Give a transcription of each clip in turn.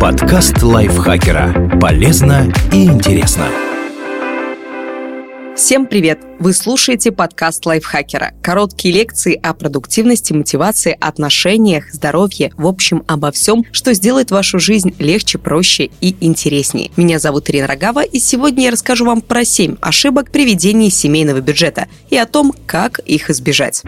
Подкаст лайфхакера. Полезно и интересно. Всем привет! Вы слушаете подкаст лайфхакера. Короткие лекции о продуктивности, мотивации, отношениях, здоровье, в общем, обо всем, что сделает вашу жизнь легче, проще и интереснее. Меня зовут Ирина Рогава, и сегодня я расскажу вам про 7 ошибок при ведении семейного бюджета и о том, как их избежать.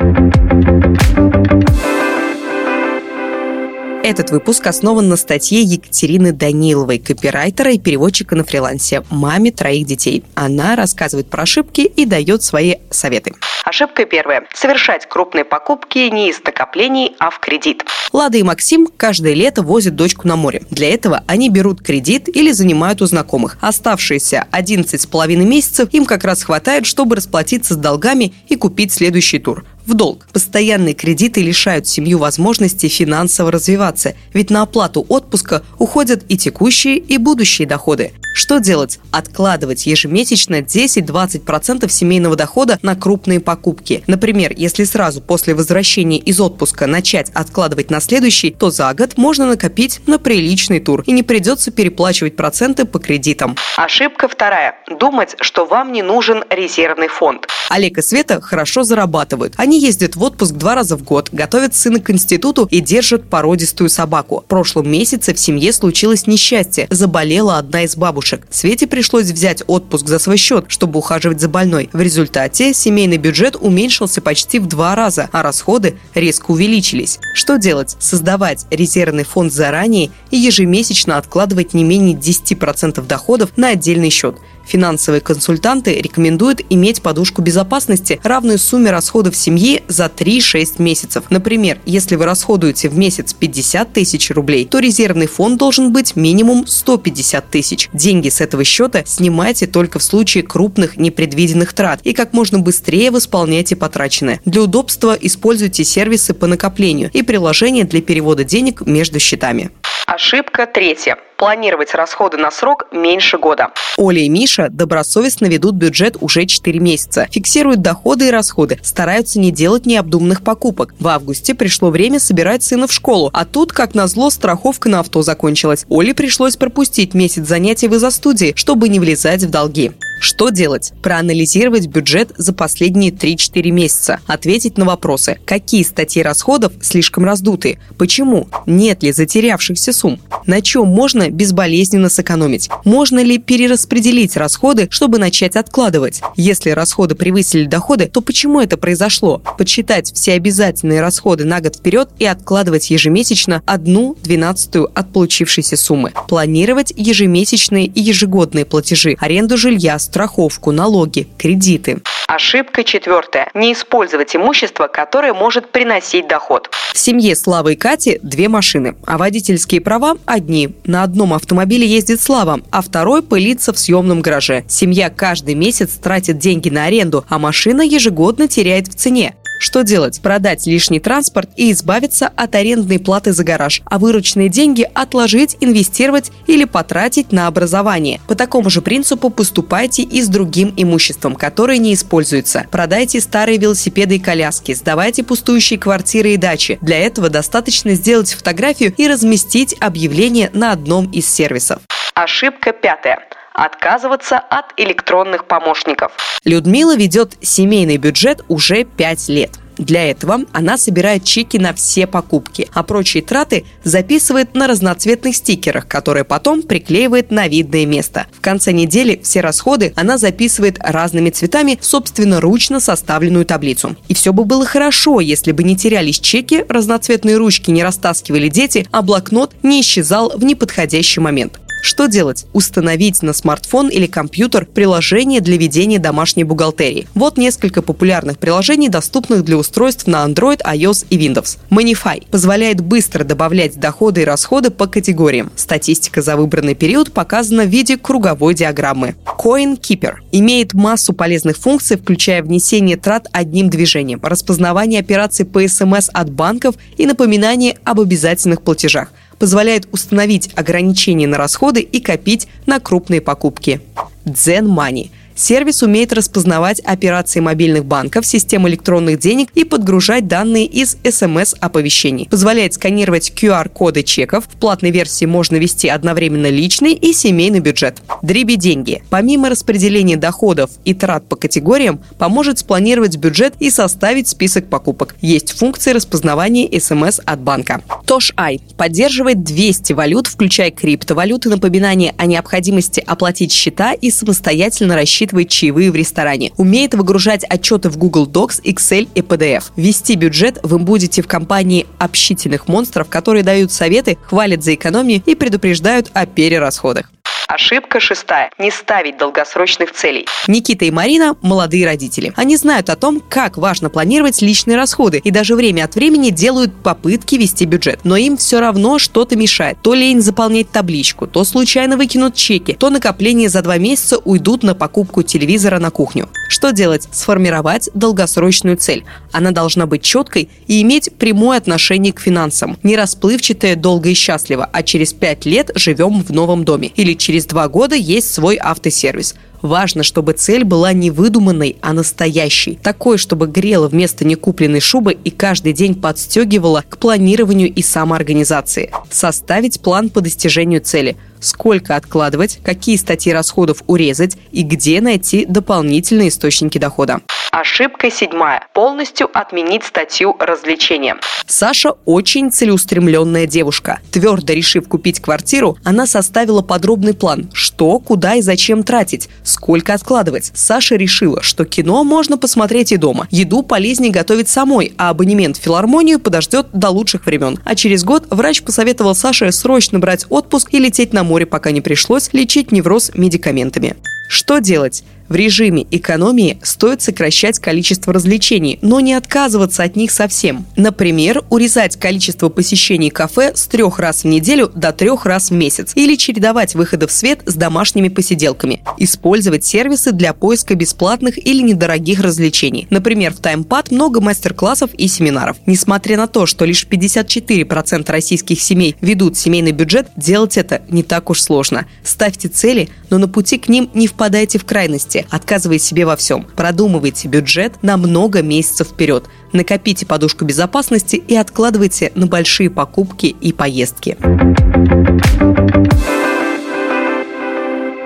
Этот выпуск основан на статье Екатерины Даниловой, копирайтера и переводчика на фрилансе, маме троих детей. Она рассказывает про ошибки и дает свои советы. Ошибка первая. Совершать крупные покупки не из накоплений, а в кредит. Лада и Максим каждое лето возят дочку на море. Для этого они берут кредит или занимают у знакомых. Оставшиеся 11 с половиной месяцев им как раз хватает, чтобы расплатиться с долгами и купить следующий тур в долг. Постоянные кредиты лишают семью возможности финансово развиваться, ведь на оплату отпуска уходят и текущие, и будущие доходы. Что делать? Откладывать ежемесячно 10-20% семейного дохода на крупные покупки. Например, если сразу после возвращения из отпуска начать откладывать на следующий, то за год можно накопить на приличный тур и не придется переплачивать проценты по кредитам. Ошибка вторая. Думать, что вам не нужен резервный фонд. Олег и Света хорошо зарабатывают. Они ездят в отпуск два раза в год, готовят сына к институту и держат породистую собаку. В прошлом месяце в семье случилось несчастье. Заболела одна из бабушек. Свете пришлось взять отпуск за свой счет, чтобы ухаживать за больной. В результате семейный бюджет уменьшился почти в два раза, а расходы резко увеличились. Что делать? Создавать резервный фонд заранее и ежемесячно откладывать не менее 10% доходов на отдельный счет – Финансовые консультанты рекомендуют иметь подушку безопасности, равную сумме расходов семьи за 3-6 месяцев. Например, если вы расходуете в месяц 50 тысяч рублей, то резервный фонд должен быть минимум 150 тысяч. Деньги с этого счета снимайте только в случае крупных непредвиденных трат и как можно быстрее восполняйте потраченное. Для удобства используйте сервисы по накоплению и приложения для перевода денег между счетами. Ошибка третья планировать расходы на срок меньше года. Оля и Миша добросовестно ведут бюджет уже 4 месяца, фиксируют доходы и расходы, стараются не делать необдуманных покупок. В августе пришло время собирать сына в школу, а тут, как назло, страховка на авто закончилась. Оле пришлось пропустить месяц занятий в изо-студии, чтобы не влезать в долги. Что делать? Проанализировать бюджет за последние 3-4 месяца. Ответить на вопросы. Какие статьи расходов слишком раздуты? Почему? Нет ли затерявшихся сумм? На чем можно безболезненно сэкономить? Можно ли перераспределить расходы, чтобы начать откладывать? Если расходы превысили доходы, то почему это произошло? Подсчитать все обязательные расходы на год вперед и откладывать ежемесячно одну двенадцатую от получившейся суммы. Планировать ежемесячные и ежегодные платежи, аренду жилья, страховку, налоги, кредиты. Ошибка четвертая. Не использовать имущество, которое может приносить доход. В семье Славы и Кати две машины, а водительские права одни. На одном автомобиле ездит Слава, а второй пылится в съемном гараже. Семья каждый месяц тратит деньги на аренду, а машина ежегодно теряет в цене. Что делать? Продать лишний транспорт и избавиться от арендной платы за гараж, а вырученные деньги отложить, инвестировать или потратить на образование. По такому же принципу поступайте и с другим имуществом, которое не используется. Продайте старые велосипеды и коляски, сдавайте пустующие квартиры и дачи. Для этого достаточно сделать фотографию и разместить объявление на одном из сервисов. Ошибка пятая отказываться от электронных помощников. Людмила ведет семейный бюджет уже 5 лет. Для этого она собирает чеки на все покупки, а прочие траты записывает на разноцветных стикерах, которые потом приклеивает на видное место. В конце недели все расходы она записывает разными цветами в собственноручно составленную таблицу. И все бы было хорошо, если бы не терялись чеки, разноцветные ручки не растаскивали дети, а блокнот не исчезал в неподходящий момент. Что делать? Установить на смартфон или компьютер приложение для ведения домашней бухгалтерии. Вот несколько популярных приложений, доступных для устройств на Android, iOS и Windows. Manify позволяет быстро добавлять доходы и расходы по категориям. Статистика за выбранный период показана в виде круговой диаграммы. CoinKeeper имеет массу полезных функций, включая внесение трат одним движением, распознавание операций по СМС от банков и напоминание об обязательных платежах – позволяет установить ограничения на расходы и копить на крупные покупки. Zen Money Сервис умеет распознавать операции мобильных банков, систем электронных денег и подгружать данные из смс-оповещений. Позволяет сканировать QR-коды чеков. В платной версии можно вести одновременно личный и семейный бюджет. Дриби деньги. Помимо распределения доходов и трат по категориям, поможет спланировать бюджет и составить список покупок. Есть функции распознавания смс от банка. Tosh Ай поддерживает 200 валют, включая криптовалюты, напоминание о необходимости оплатить счета и самостоятельно рассчитывать чаевые в ресторане. Умеет выгружать отчеты в Google Docs, Excel и PDF. Вести бюджет вы будете в компании общительных монстров, которые дают советы, хвалят за экономию и предупреждают о перерасходах. Ошибка шестая. Не ставить долгосрочных целей. Никита и Марина – молодые родители. Они знают о том, как важно планировать личные расходы и даже время от времени делают попытки вести бюджет. Но им все равно что-то мешает. То лень заполнять табличку, то случайно выкинут чеки, то накопления за два месяца уйдут на покупку телевизора на кухню. Что делать? Сформировать долгосрочную цель. Она должна быть четкой и иметь прямое отношение к финансам. Не расплывчатое долго и счастливо, а через пять лет живем в новом доме. Или через через два года есть свой автосервис. Важно, чтобы цель была не выдуманной, а настоящей. Такой, чтобы грела вместо некупленной шубы и каждый день подстегивала к планированию и самоорганизации. Составить план по достижению цели. Сколько откладывать, какие статьи расходов урезать и где найти дополнительные источники дохода. Ошибка седьмая. Полностью отменить статью развлечения. Саша очень целеустремленная девушка. Твердо решив купить квартиру, она составила подробный план, что, куда и зачем тратить, сколько откладывать. Саша решила, что кино можно посмотреть и дома. Еду полезнее готовить самой, а абонемент в филармонию подождет до лучших времен. А через год врач посоветовал Саше срочно брать отпуск и лететь на море, пока не пришлось лечить невроз медикаментами. Что делать? В режиме экономии стоит сокращать количество развлечений, но не отказываться от них совсем. Например, урезать количество посещений кафе с трех раз в неделю до трех раз в месяц или чередовать выходы в свет с домашними посиделками. Использовать сервисы для поиска бесплатных или недорогих развлечений. Например, в TimePad много мастер-классов и семинаров. Несмотря на то, что лишь 54% российских семей ведут семейный бюджет, делать это не так уж сложно. Ставьте цели, но на пути к ним не впадайте в крайности отказывая себе во всем. Продумывайте бюджет на много месяцев вперед. Накопите подушку безопасности и откладывайте на большие покупки и поездки.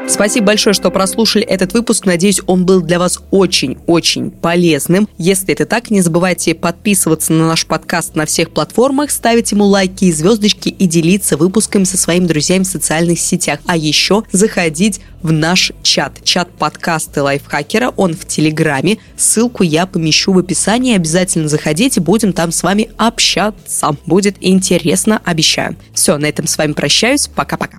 Спасибо большое, что прослушали этот выпуск. Надеюсь, он был для вас очень-очень полезным. Если это так, не забывайте подписываться на наш подкаст на всех платформах, ставить ему лайки и звездочки и делиться выпусками со своими друзьями в социальных сетях. А еще заходить в наш чат. Чат подкасты лайфхакера. Он в Телеграме. Ссылку я помещу в описании. Обязательно заходите, будем там с вами общаться. Будет интересно, обещаю. Все, на этом с вами прощаюсь. Пока-пока.